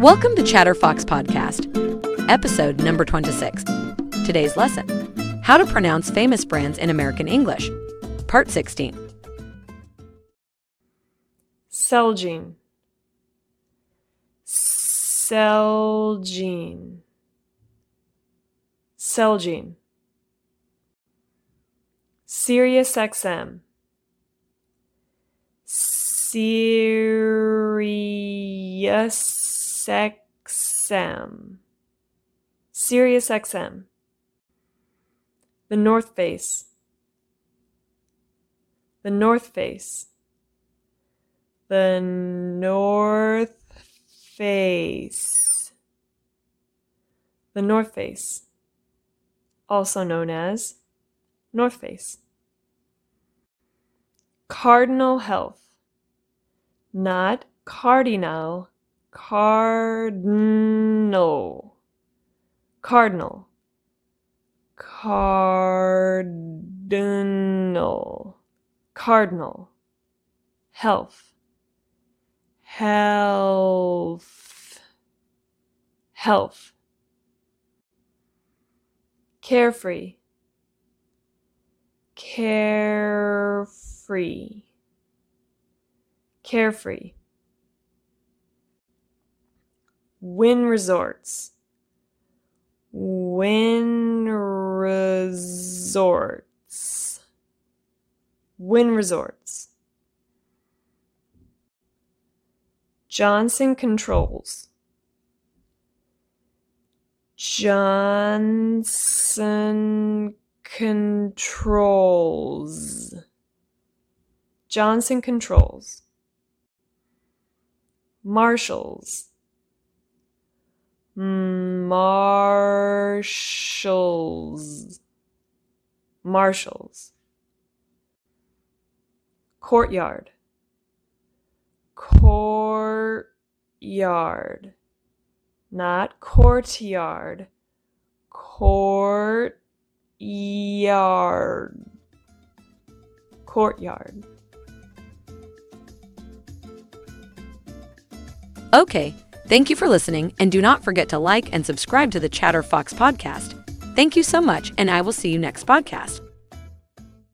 Welcome to Chatterfox Podcast, episode number 26. Today's lesson How to Pronounce Famous Brands in American English, part 16. Celgene. Celgene. Celgene. Sirius XM. Sirius XM. Sirius XM. The North Face. The North Face. The North Face. The North Face. Also known as North Face. Cardinal Health. Not cardinal, cardinal. Cardinal. Cardinal. Cardinal. Health. Health. Health. Carefree. Carefree. Carefree. Wynn Resorts. Wynn Resorts. Wynn Resorts. Johnson Controls. Johnson Controls. Johnson Controls. Marshalls. Marshalls. Marshals. Courtyard. Courtyard. Not courtyard. Courtyard. Courtyard. Okay, thank you for listening, and do not forget to like and subscribe to the Chatterfox Podcast. Thank you so much, and I will see you next podcast.